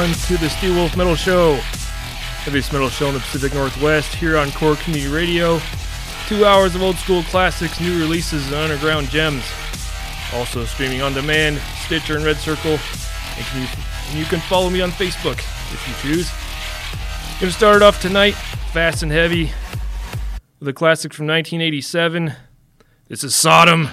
Everyone to the Steelwolf Metal Show, heaviest metal show in the Pacific Northwest here on Core Community Radio. Two hours of old school classics, new releases, and underground gems. Also streaming on demand, Stitcher and Red Circle, and, can you, and you can follow me on Facebook if you choose. Gonna start off tonight, fast and heavy, with a classic from 1987. This is Sodom.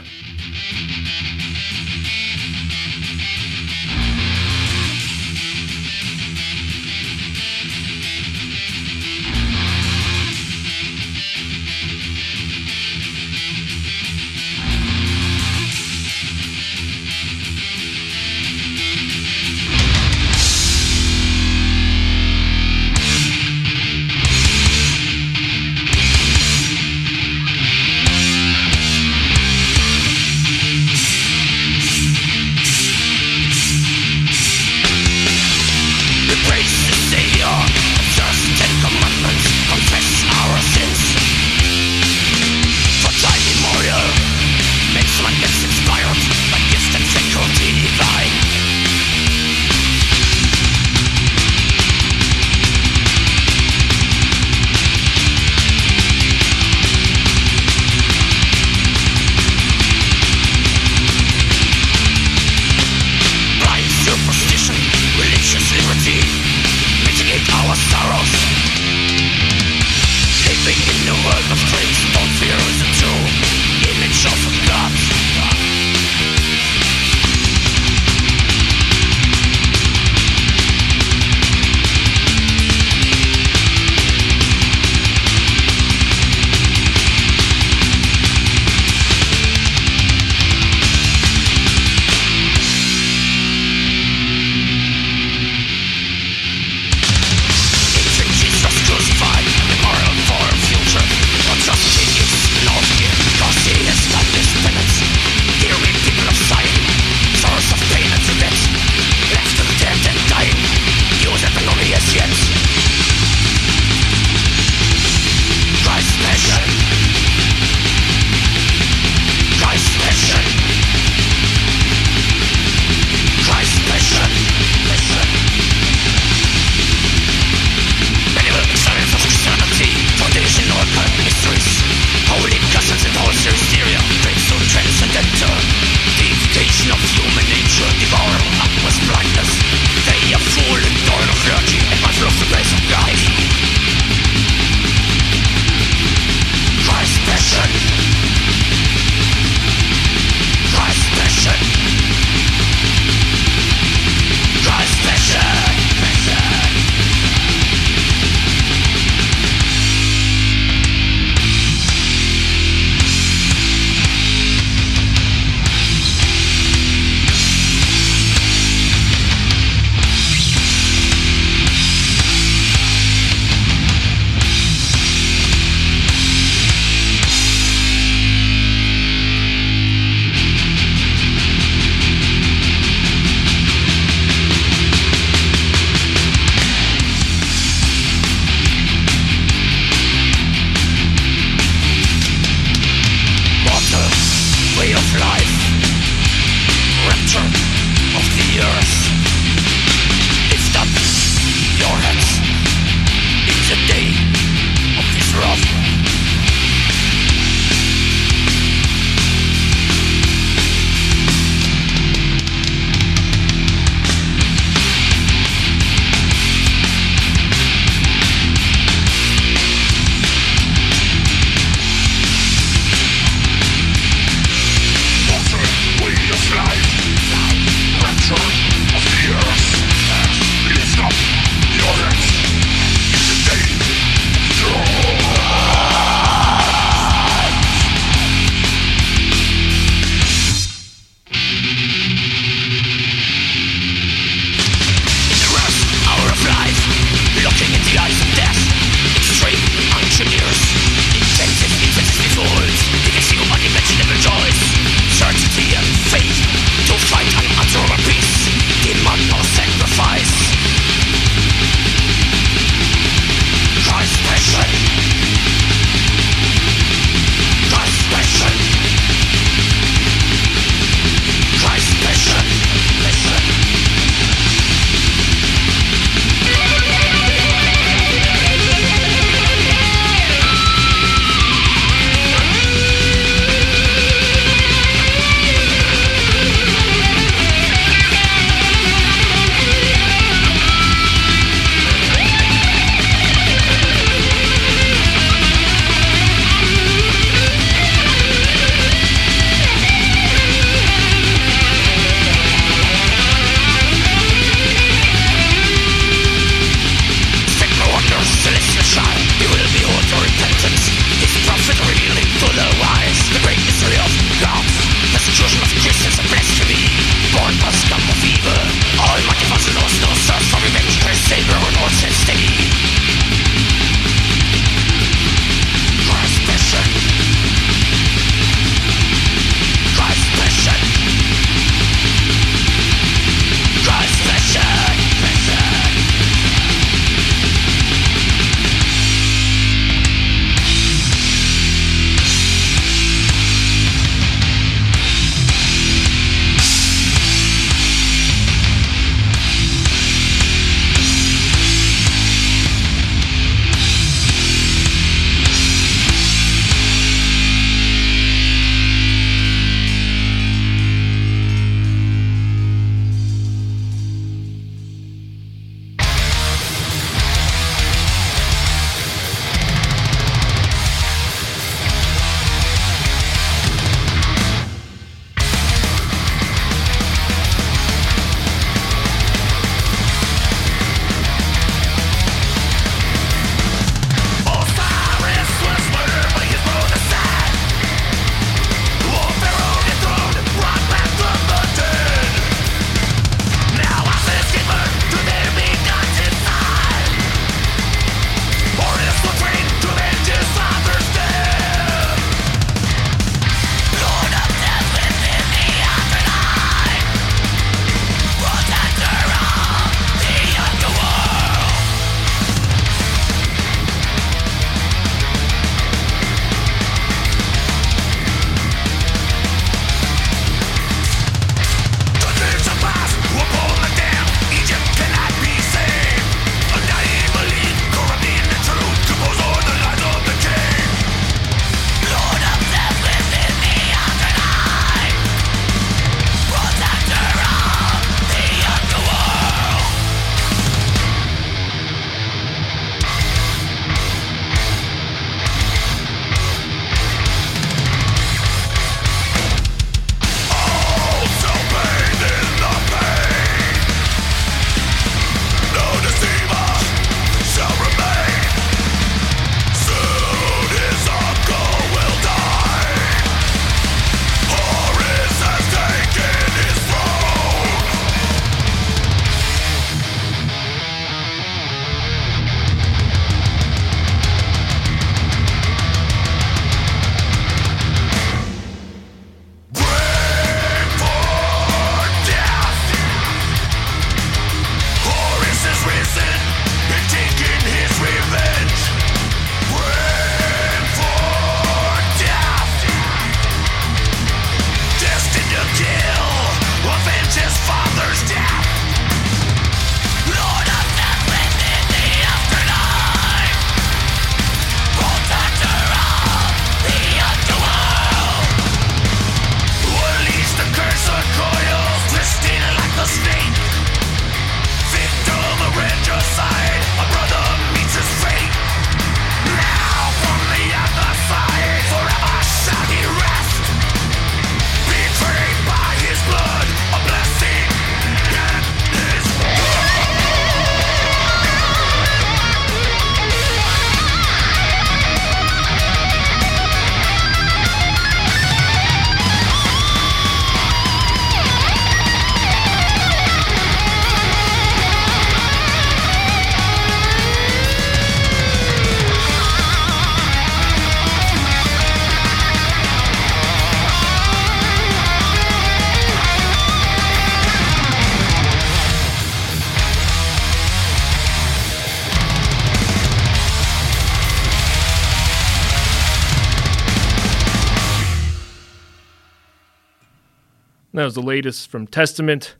Was the latest from Testament.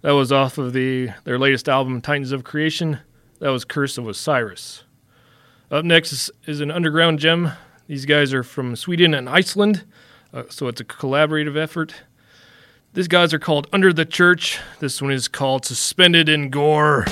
That was off of the their latest album, Titans of Creation. That was Curse of Osiris. Up next is, is an underground gem. These guys are from Sweden and Iceland, uh, so it's a collaborative effort. These guys are called Under the Church. This one is called Suspended in Gore.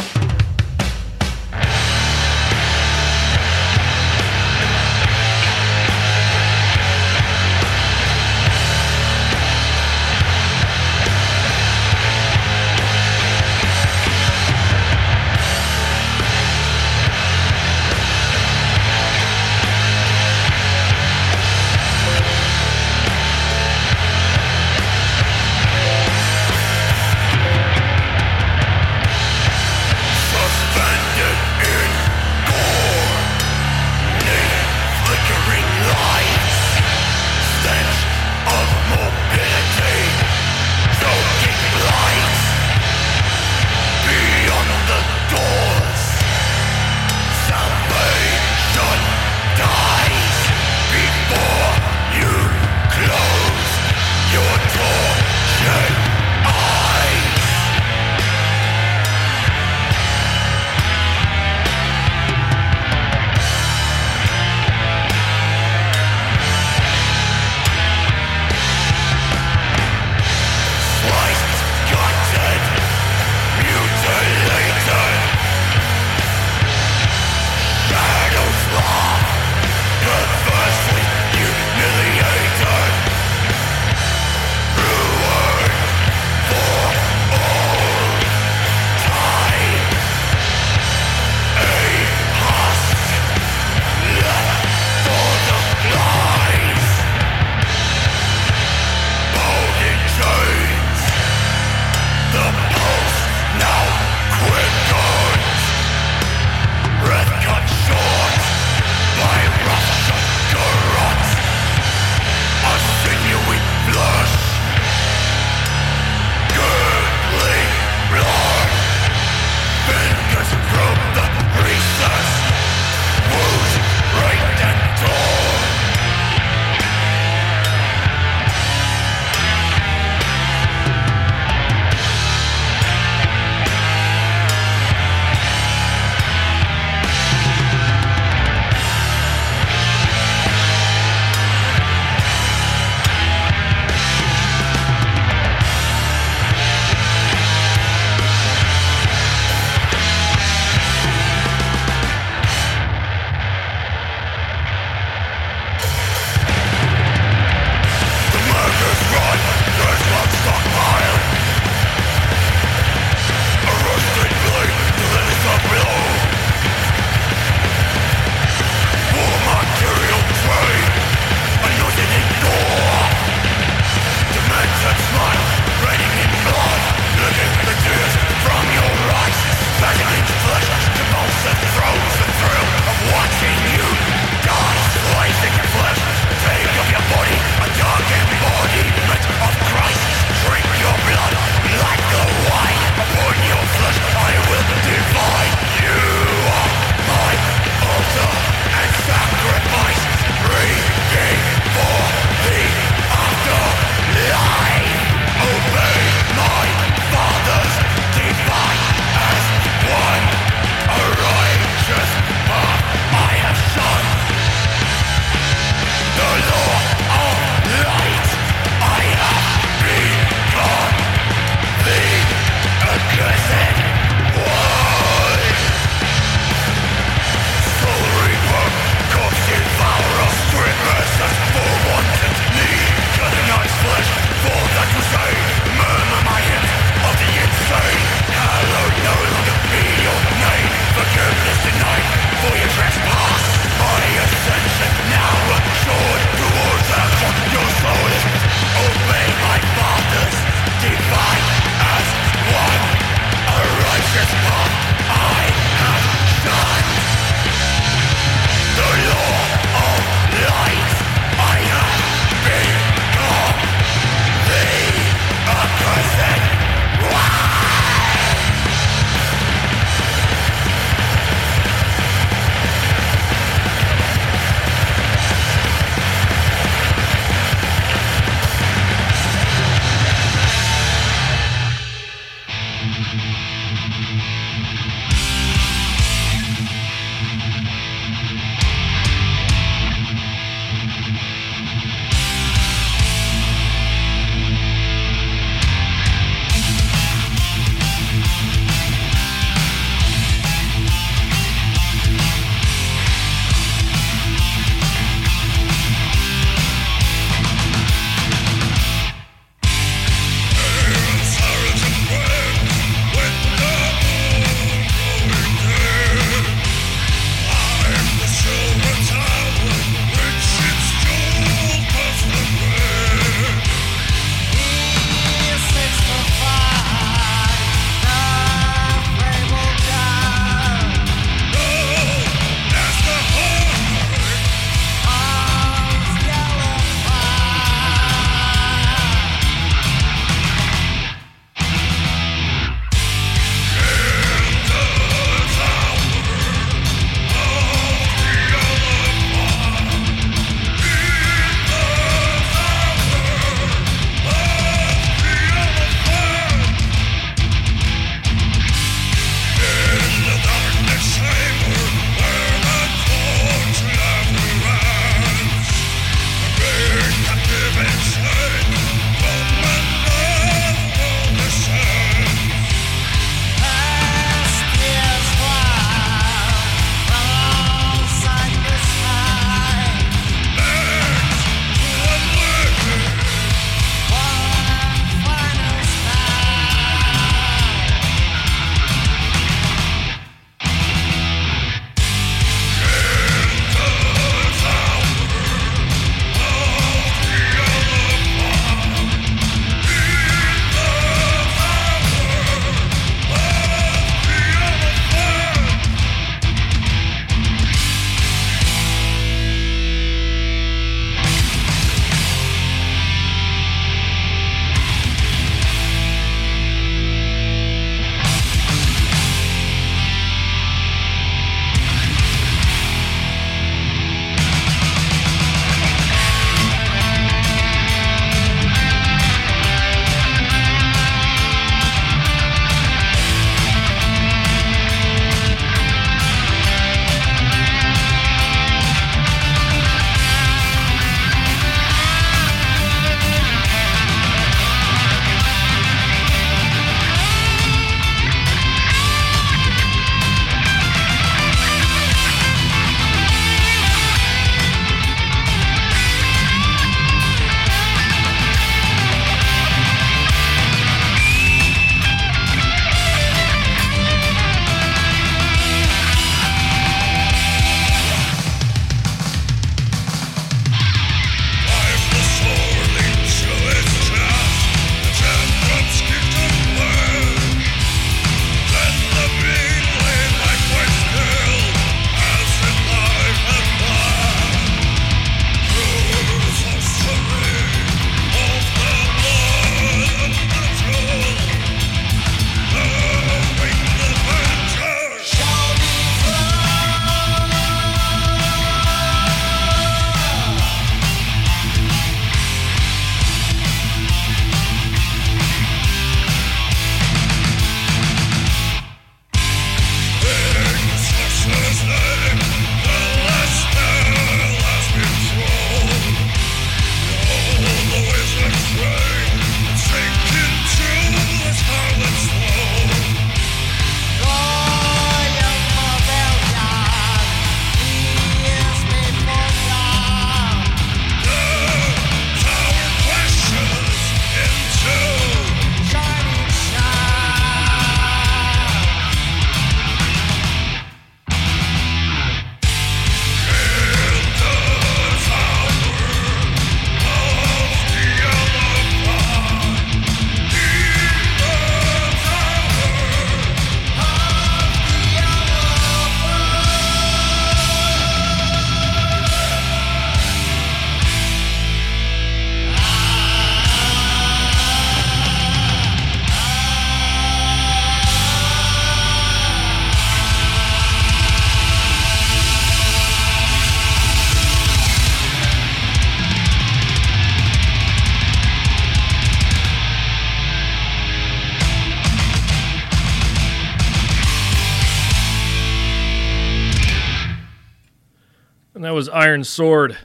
Ironsword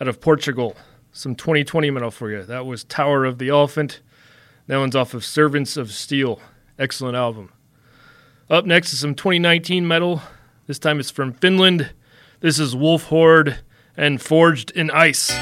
out of Portugal. Some 2020 metal for you. That was Tower of the Elephant. That one's off of Servants of Steel. Excellent album. Up next is some 2019 metal. This time it's from Finland. This is Wolf Horde and Forged in Ice.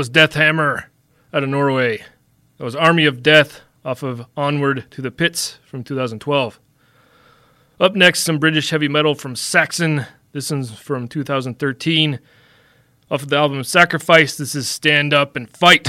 Was Deathhammer out of Norway. That was Army of Death off of Onward to the Pits from 2012. Up next, some British heavy metal from Saxon. This one's from 2013. Off of the album Sacrifice, this is Stand Up and Fight.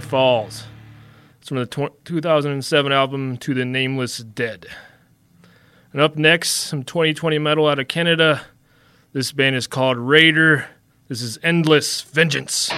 Falls. It's from the tw- 2007 album To the Nameless Dead. And up next, some 2020 metal out of Canada. This band is called Raider. This is Endless Vengeance.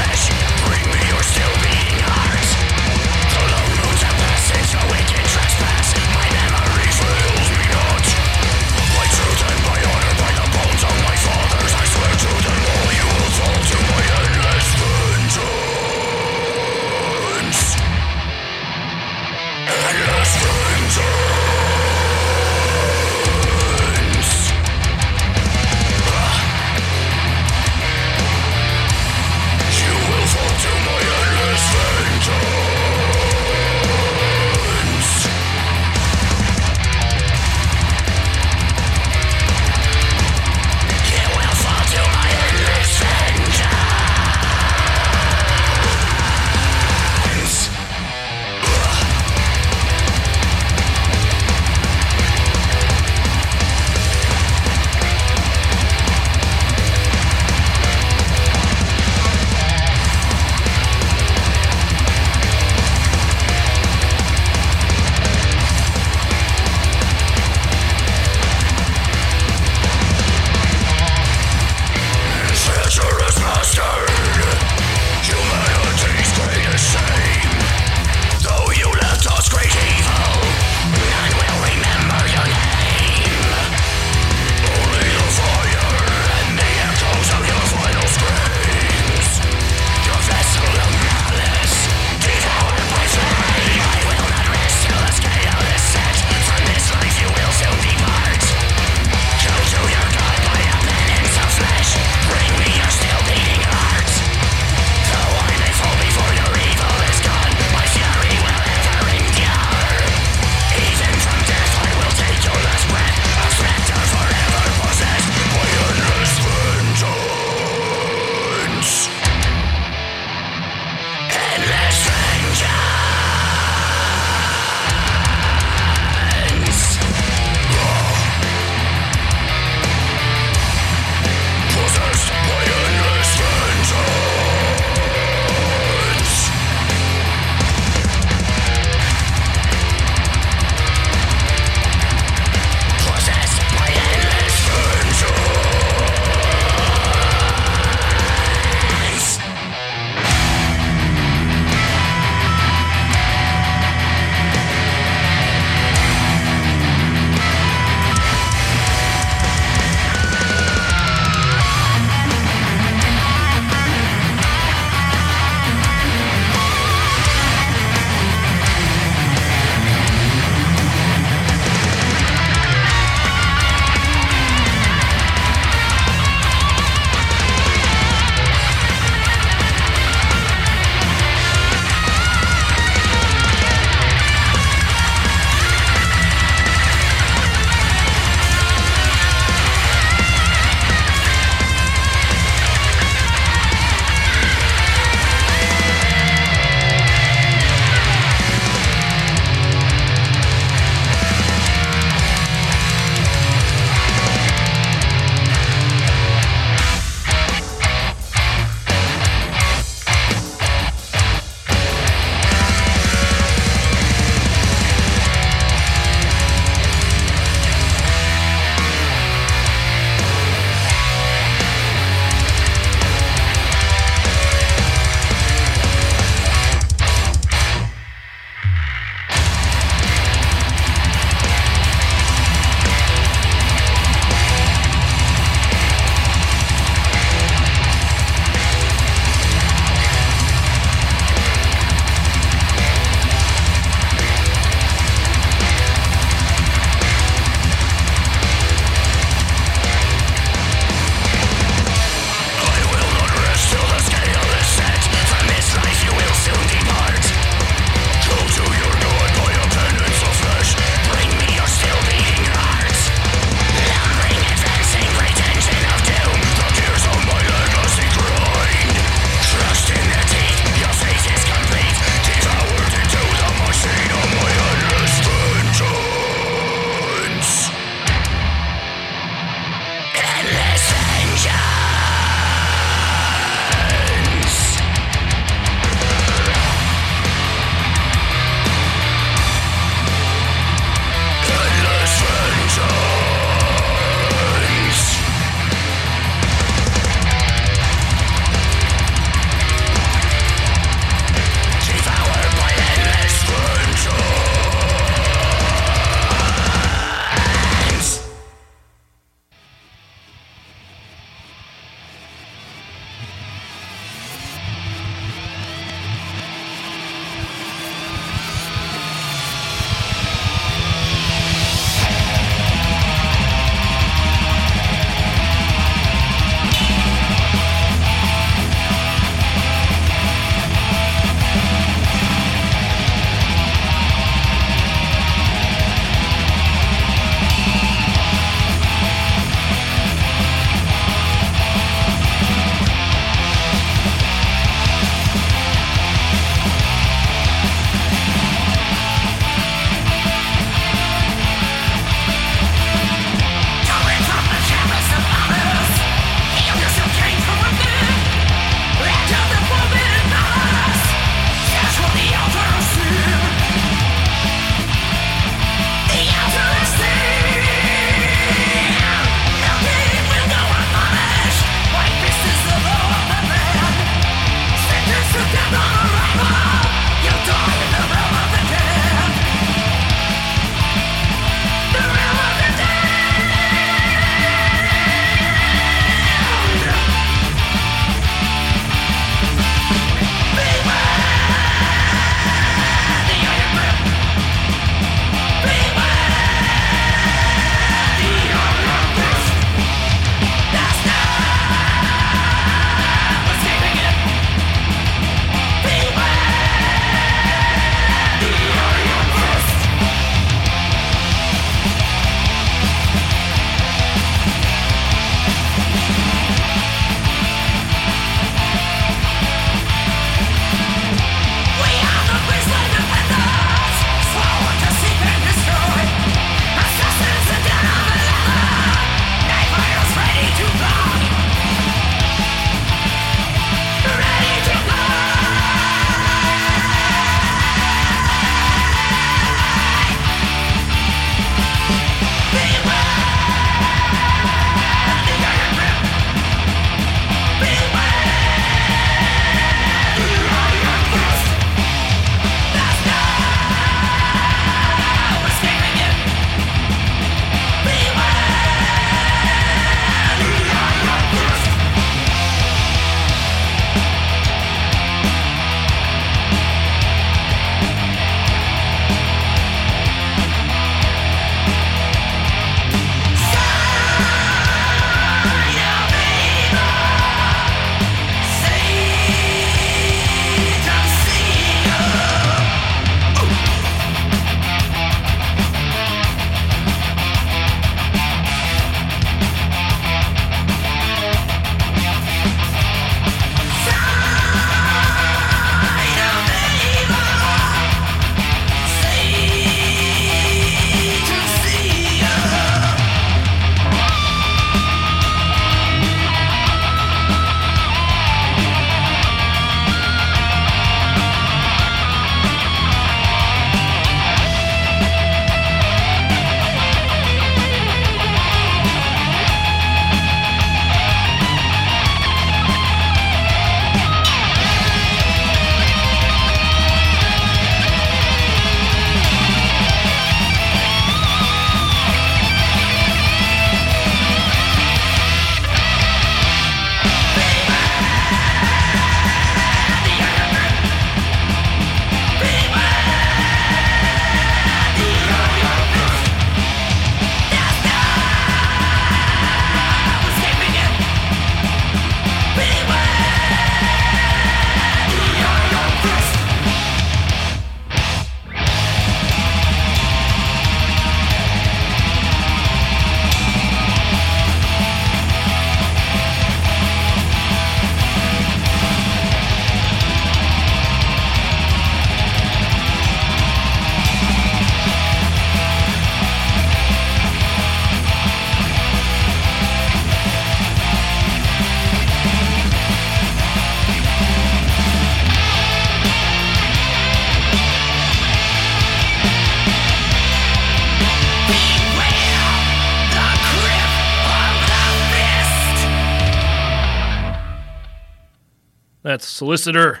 Solicitor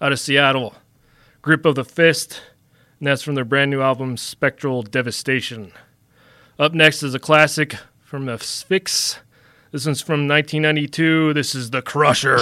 out of Seattle. Grip of the Fist, and that's from their brand new album Spectral Devastation. Up next is a classic from Asphyx. This one's from 1992. This is The Crusher.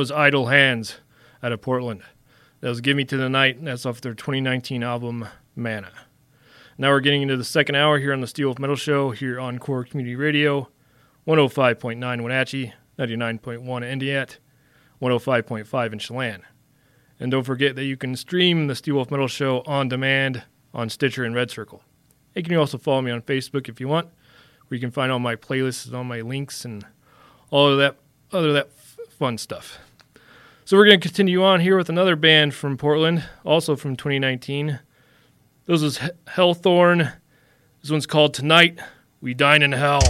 Was Idle Hands out of Portland. That was Give Me to the Night, and that's off their 2019 album Mana. Now we're getting into the second hour here on the Steelwolf Metal Show here on Core Community Radio, 105.9 Wenatchee, 99.1 Entiat, 105.5 in Chelan. And don't forget that you can stream the Steelwolf Metal Show on demand on Stitcher and Red Circle. You can you also follow me on Facebook if you want, where you can find all my playlists and all my links and all of that other that f- fun stuff. So we're going to continue on here with another band from Portland, also from 2019. This is Hellthorn. This one's called Tonight We Dine in Hell.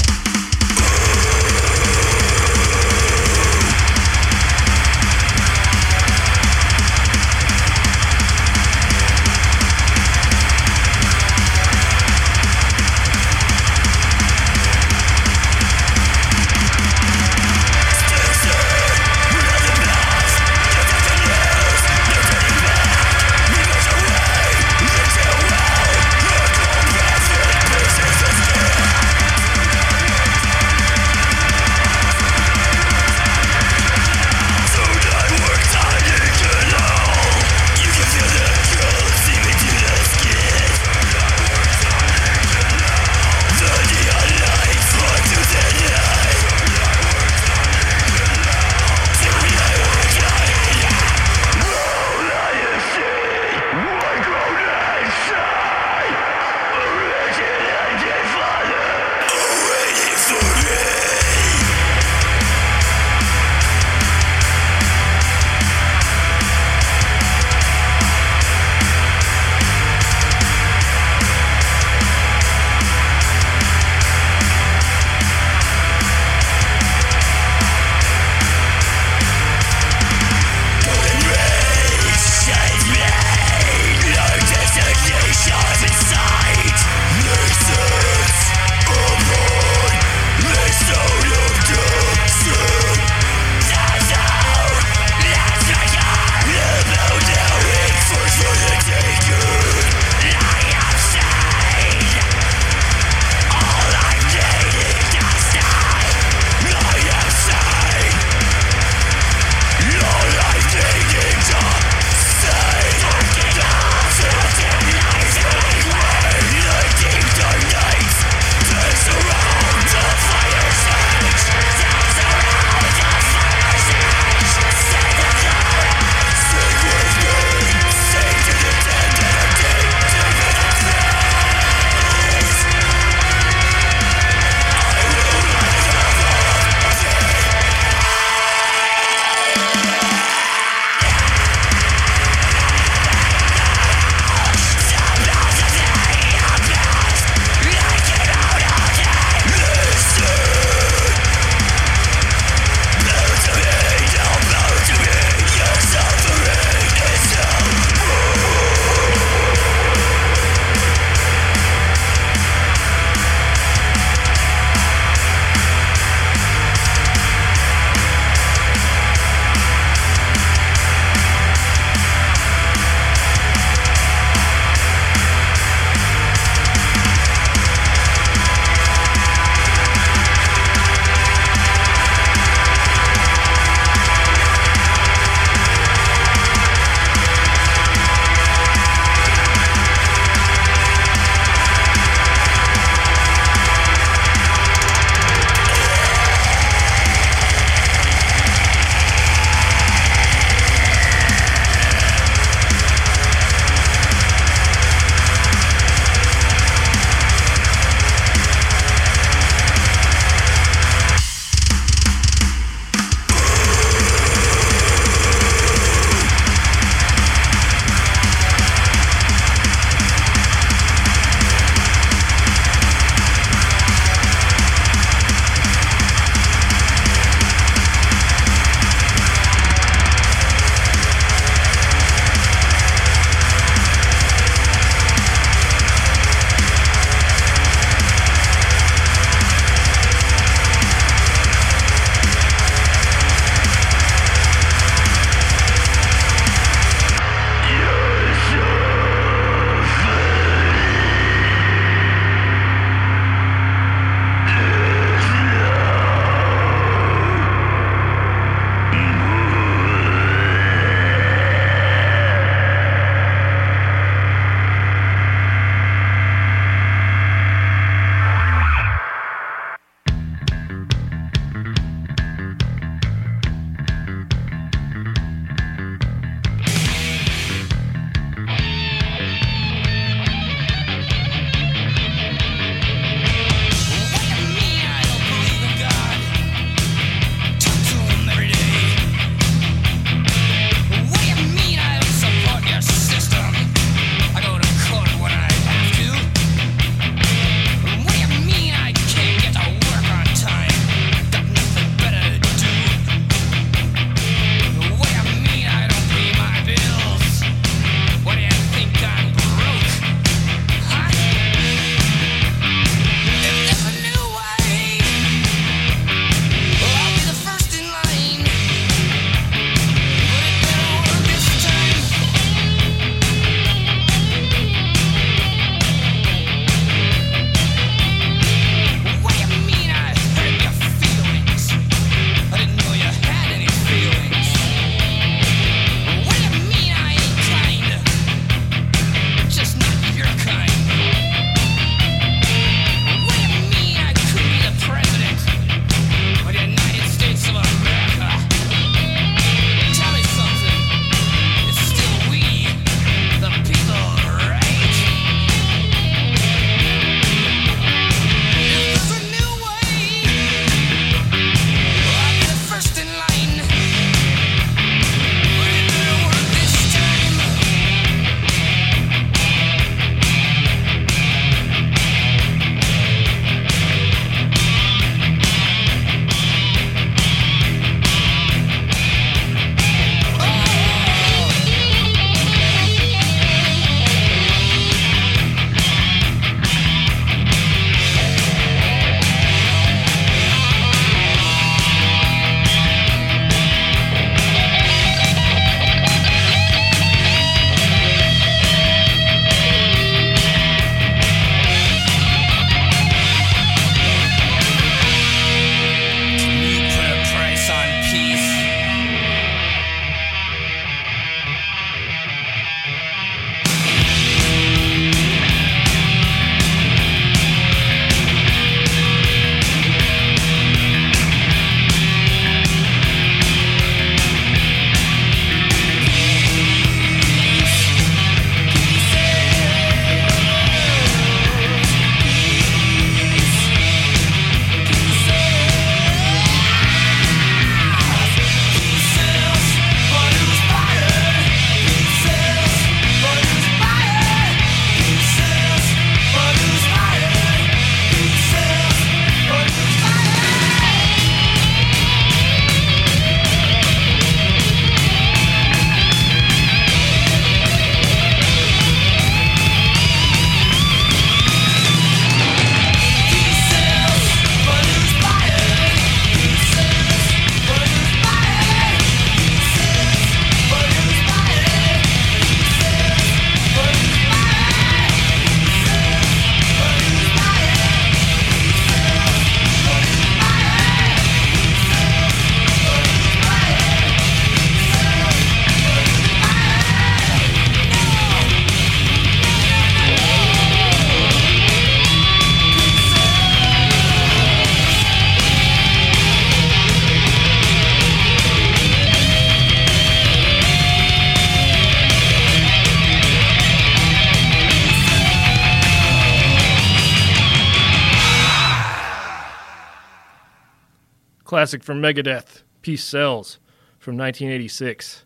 Classic from Megadeth, Peace Sells from 1986.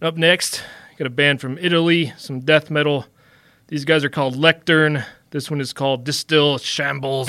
Up next, got a band from Italy, some death metal. These guys are called Lectern. This one is called Distill Shambles.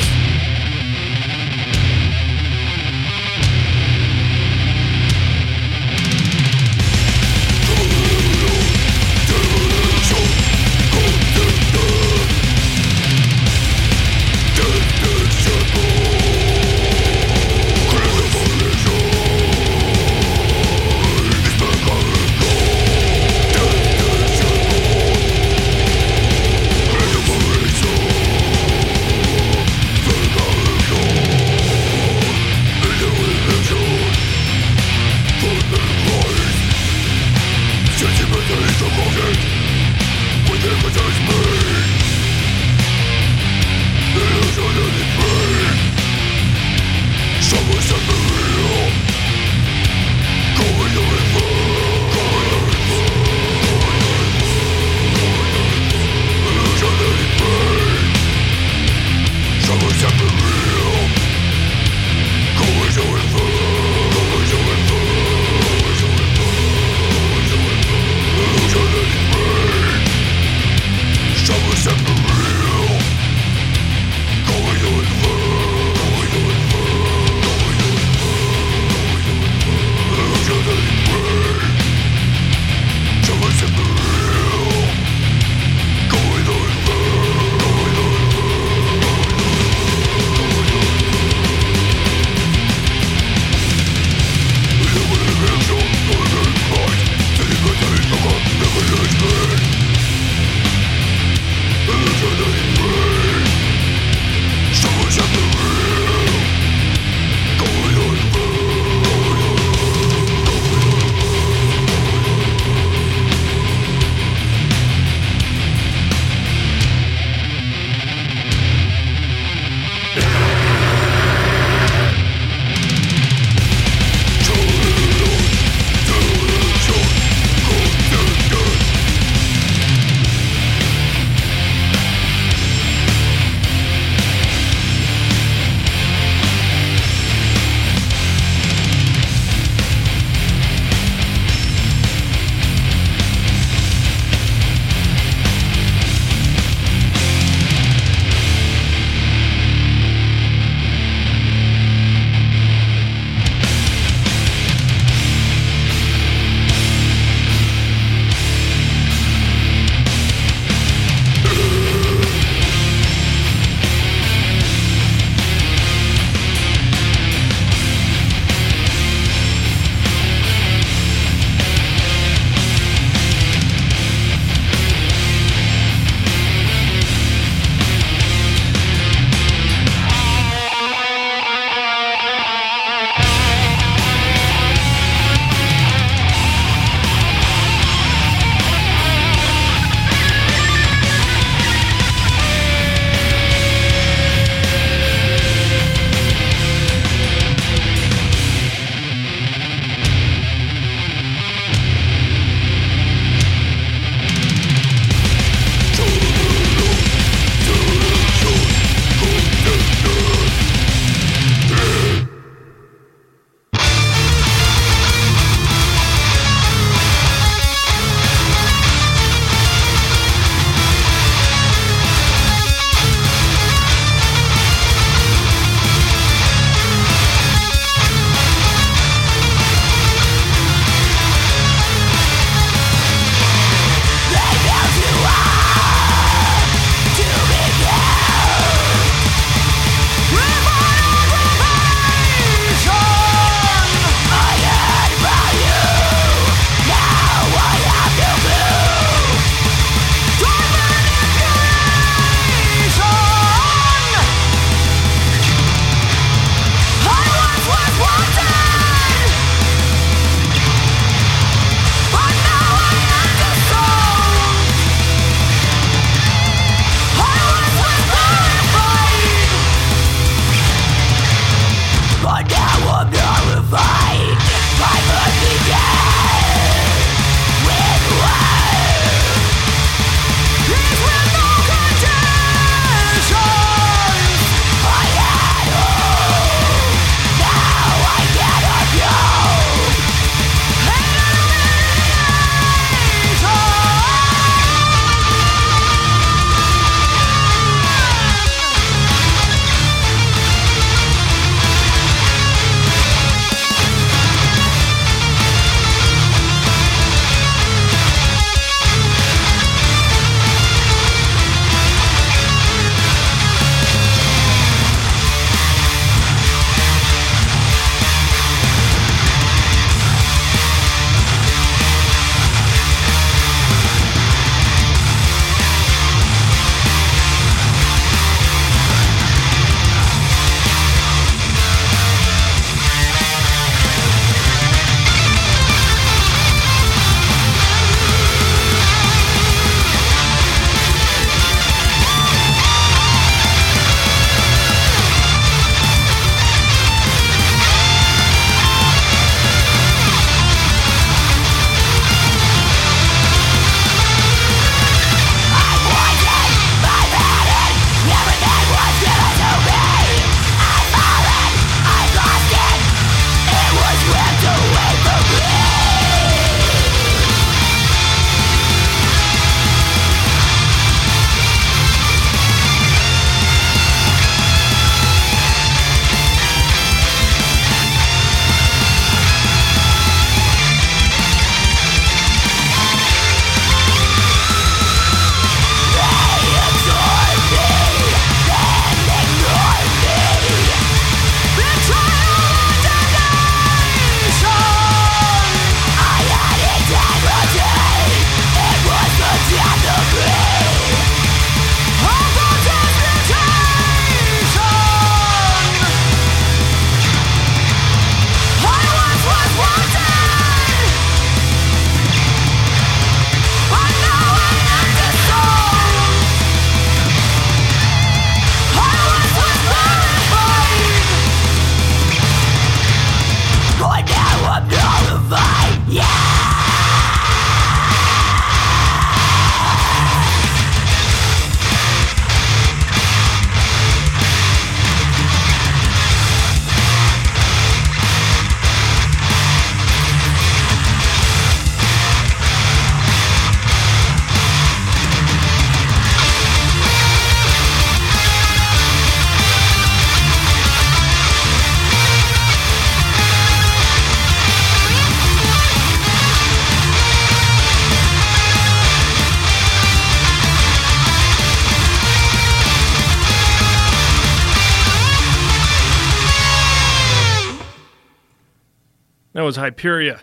Was Hyperia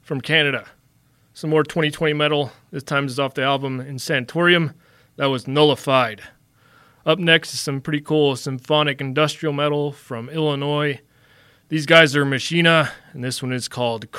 from Canada. Some more 2020 metal. This time is off the album Insanatorium. That was Nullified. Up next is some pretty cool symphonic industrial metal from Illinois. These guys are Machina, and this one is called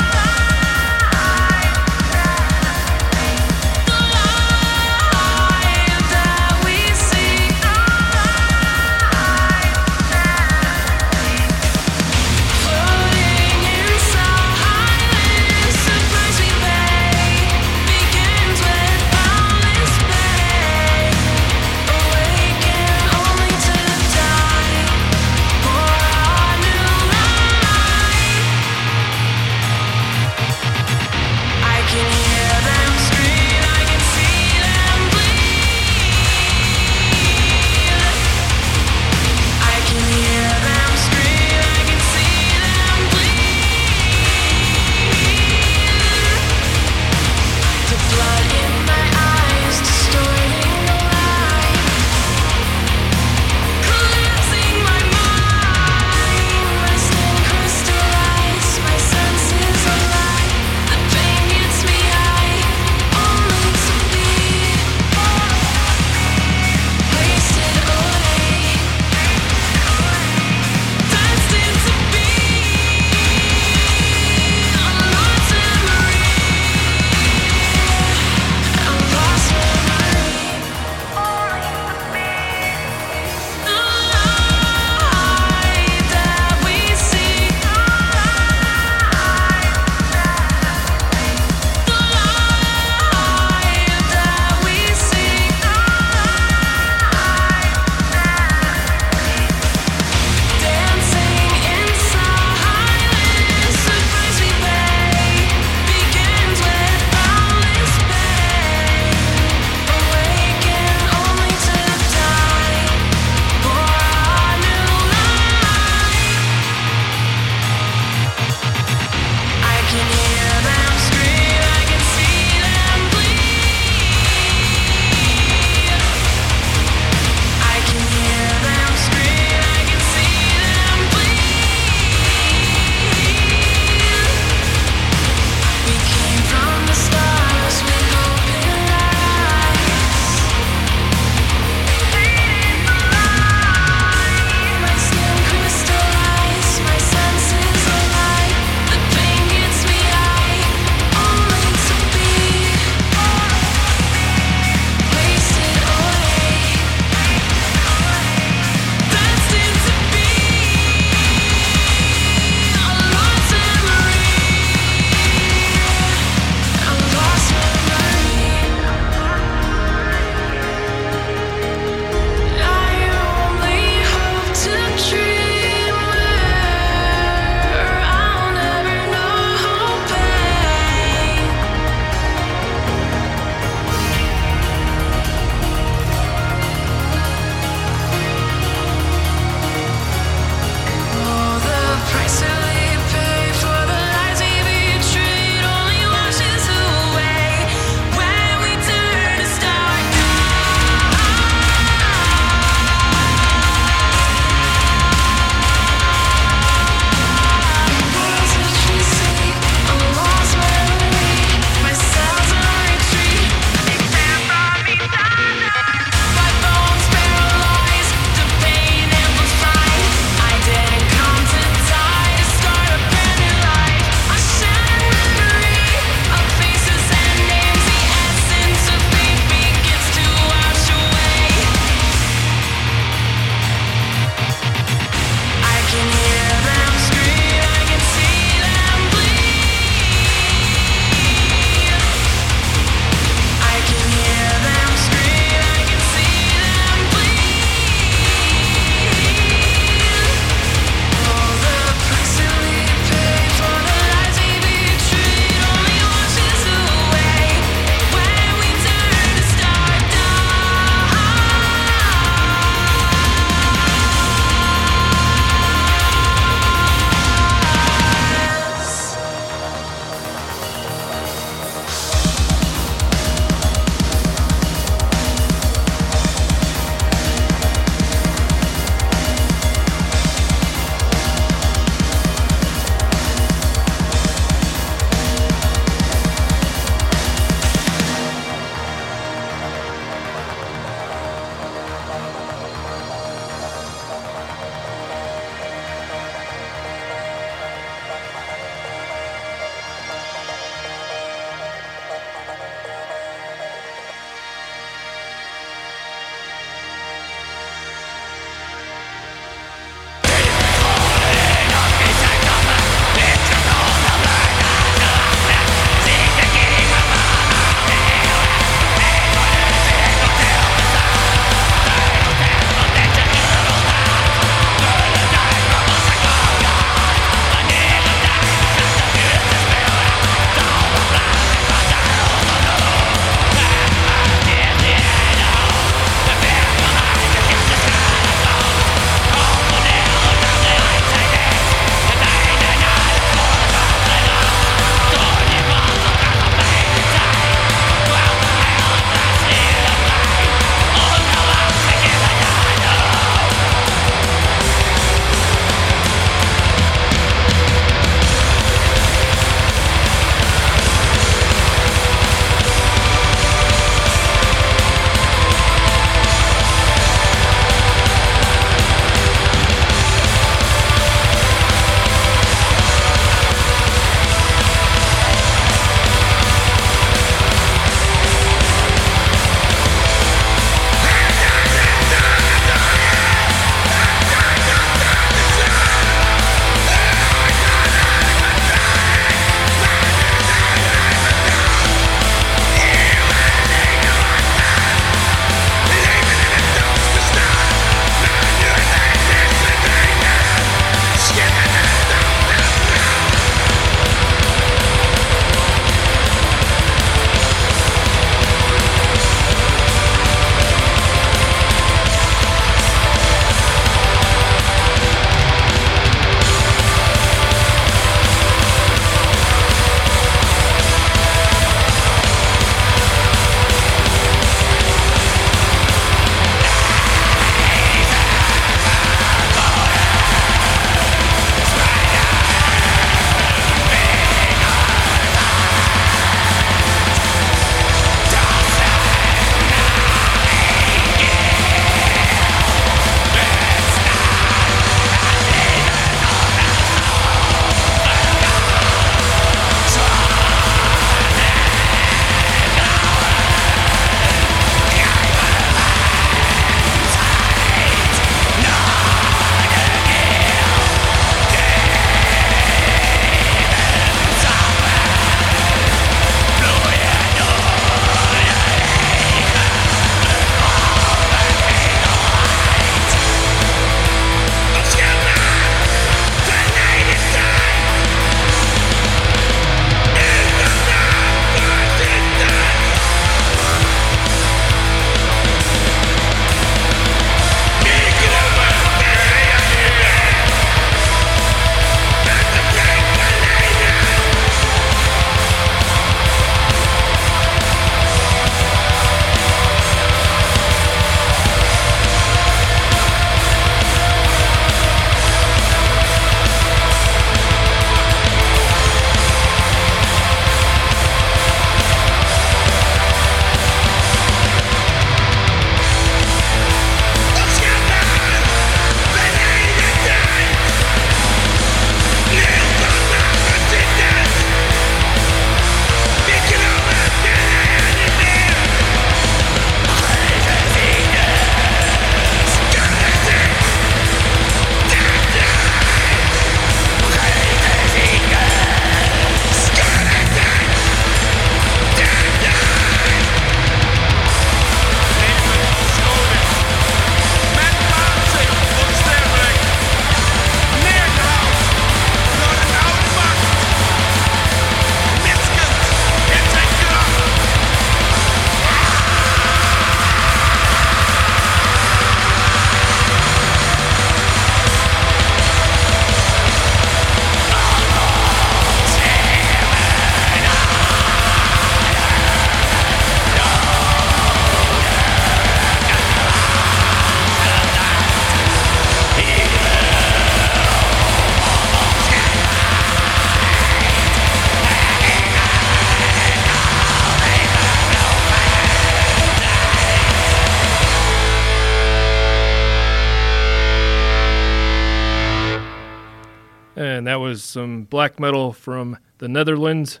Cryoshock. was some black metal from the Netherlands,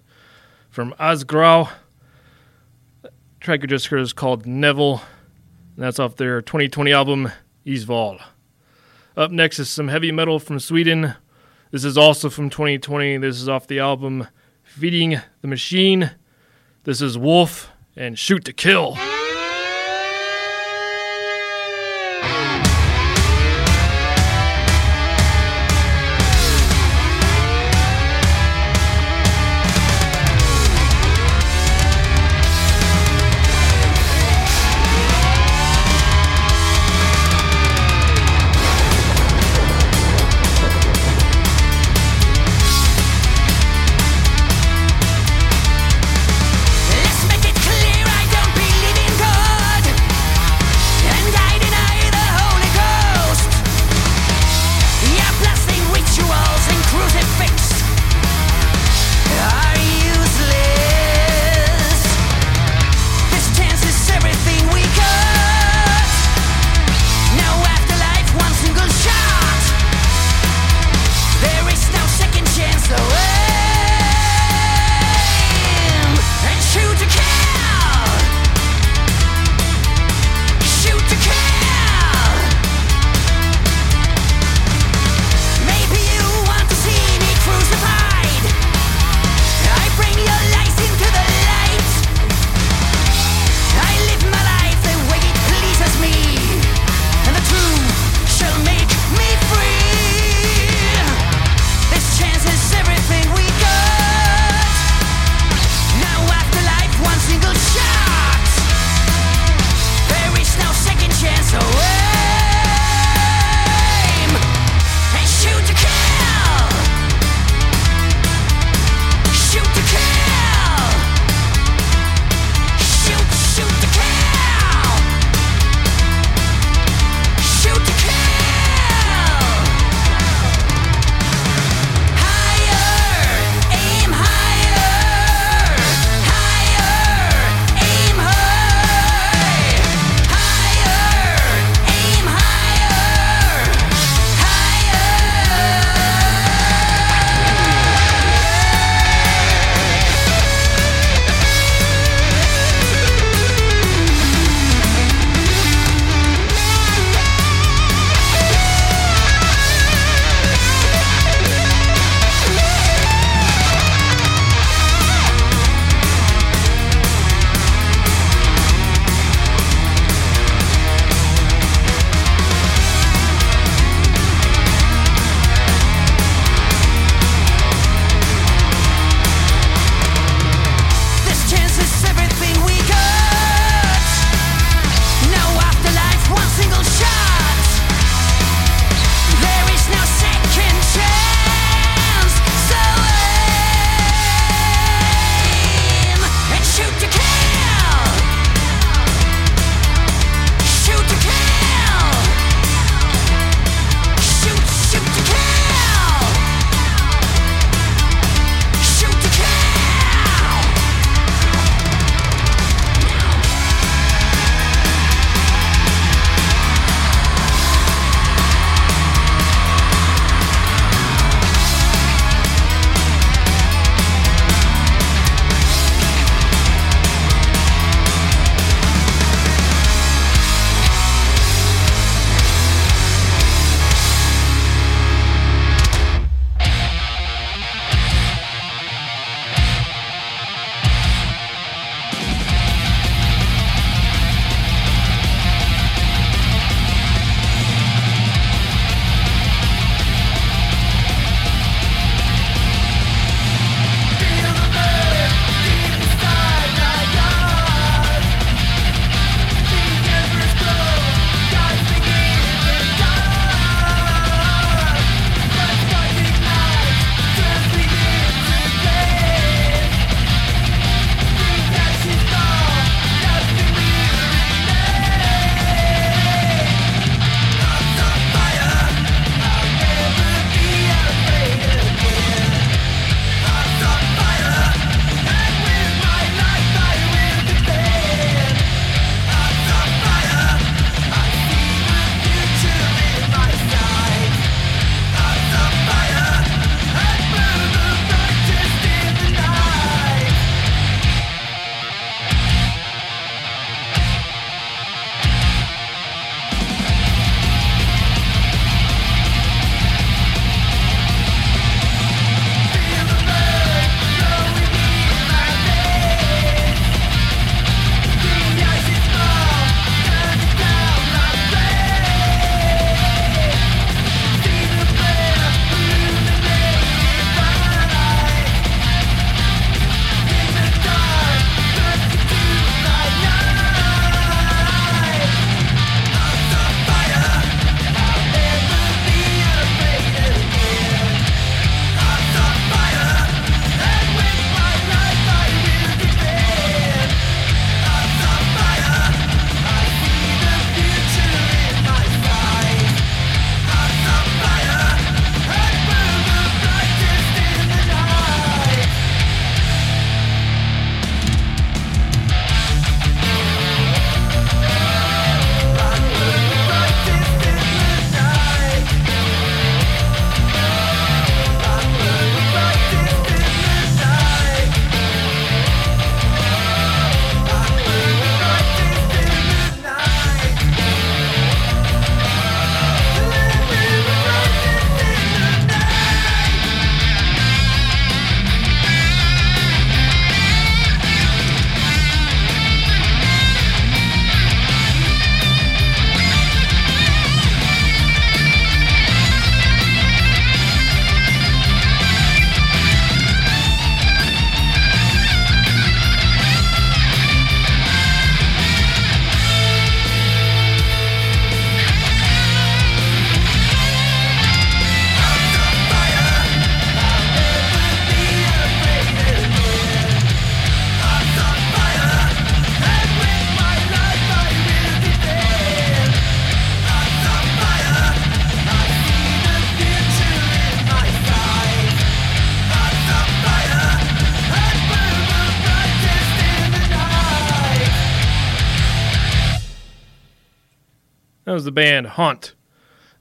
from Asgrauw. track you just heard is called Neville, and that's off their 2020 album Isval. Up next is some heavy metal from Sweden. This is also from 2020. This is off the album Feeding the Machine. This is Wolf and Shoot to Kill.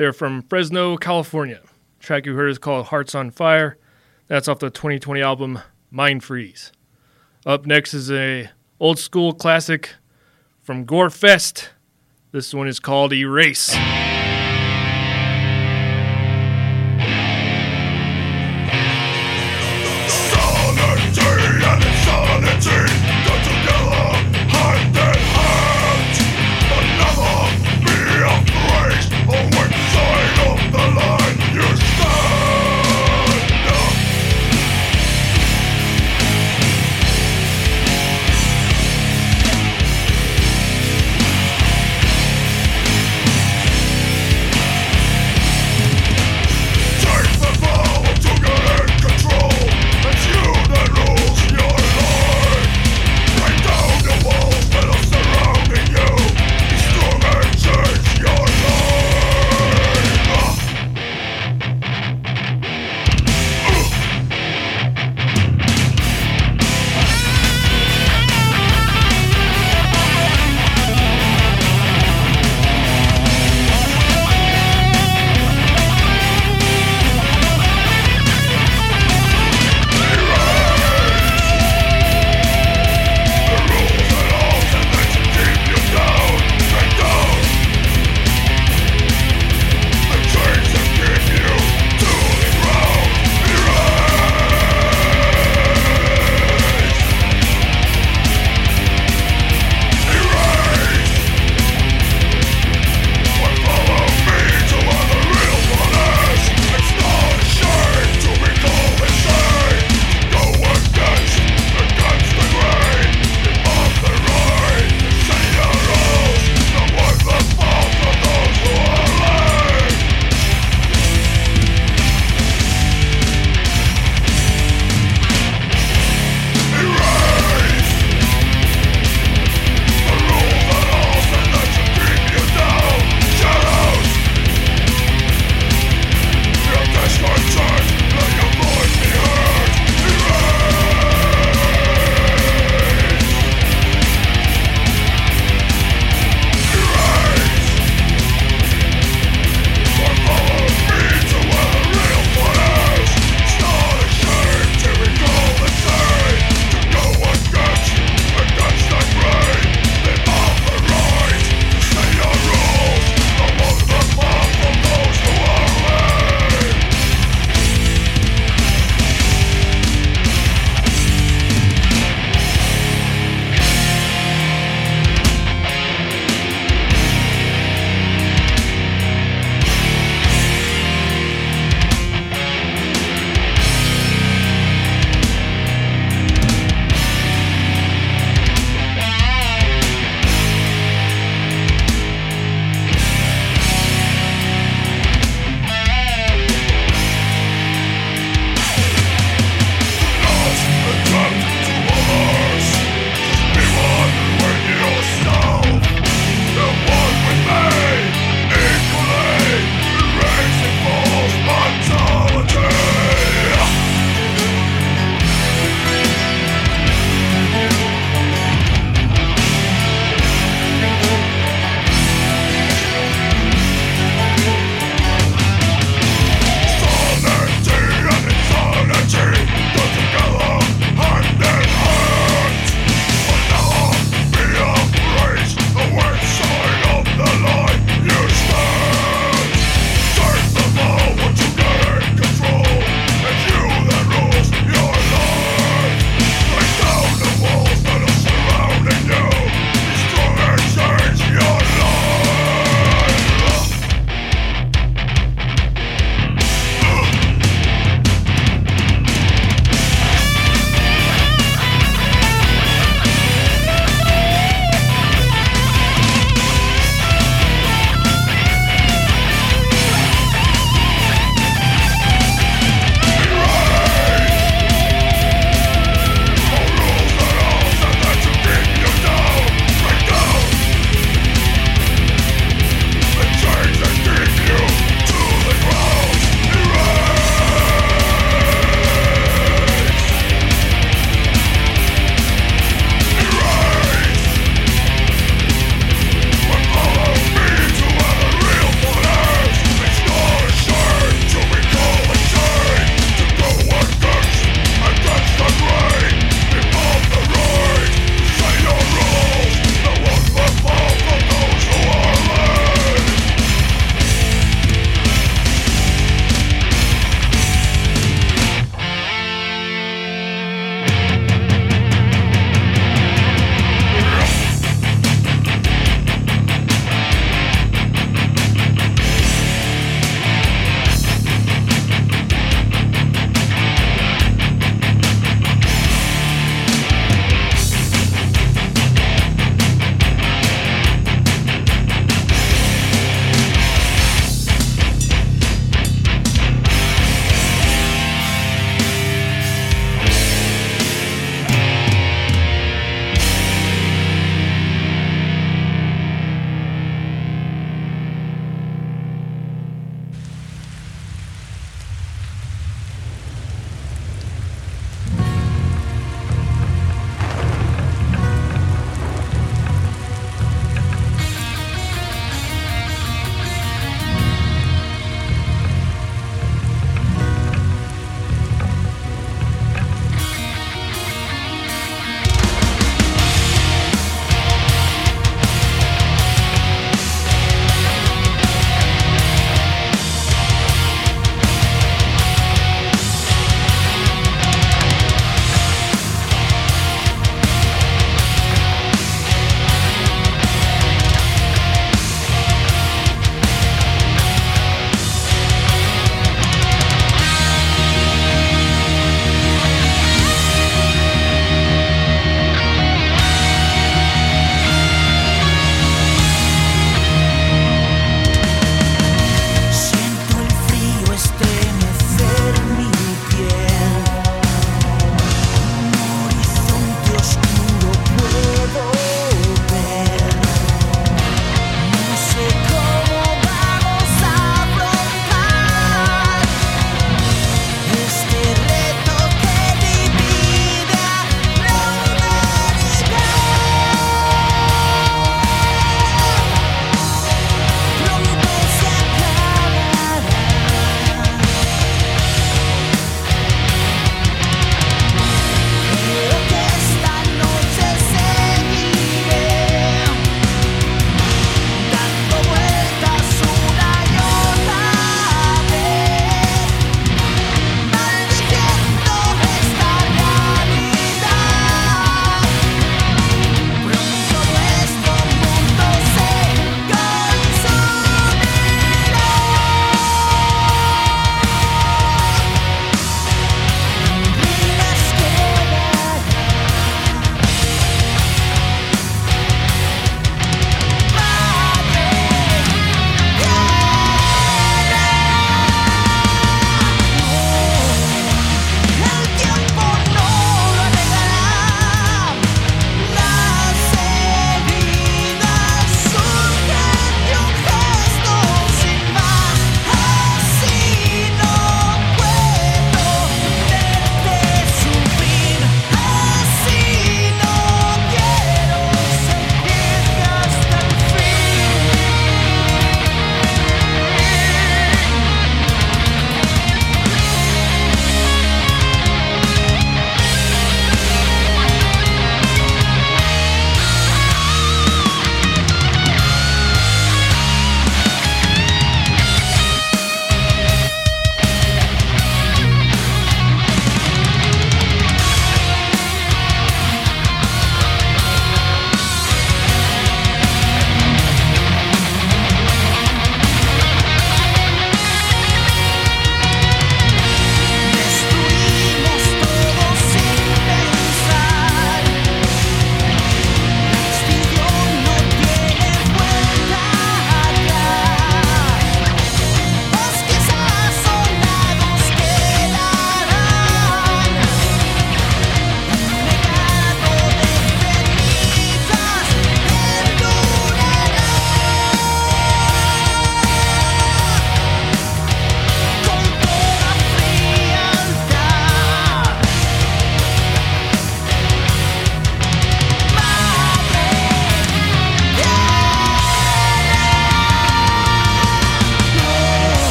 They're from Fresno, California. The track you heard is called Hearts on Fire. That's off the 2020 album Mind Freeze. Up next is a old school classic from Gorefest. This one is called Erase.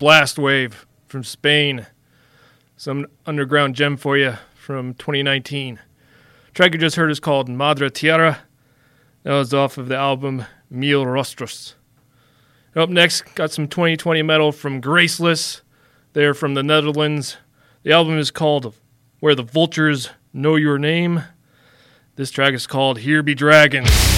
Blast Wave from Spain. Some underground gem for you from 2019. The track you just heard is called Madre Tierra. That was off of the album Mil Rostros. Up next, got some 2020 metal from Graceless. They're from the Netherlands. The album is called Where the Vultures Know Your Name. This track is called Here Be Dragons.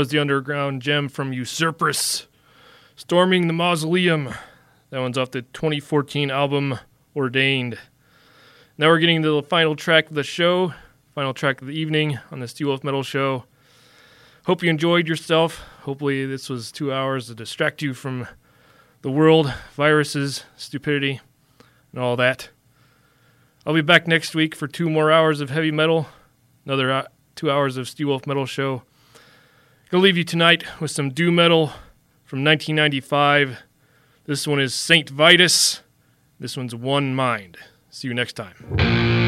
Was the underground gem from Usurpress, Storming the Mausoleum. That one's off the 2014 album Ordained. Now we're getting to the final track of the show, final track of the evening on the Steelwolf Metal Show. Hope you enjoyed yourself. Hopefully, this was two hours to distract you from the world, viruses, stupidity, and all that. I'll be back next week for two more hours of heavy metal, another two hours of Steelwolf Metal Show. Gonna leave you tonight with some doom metal from 1995. This one is Saint Vitus. This one's One Mind. See you next time.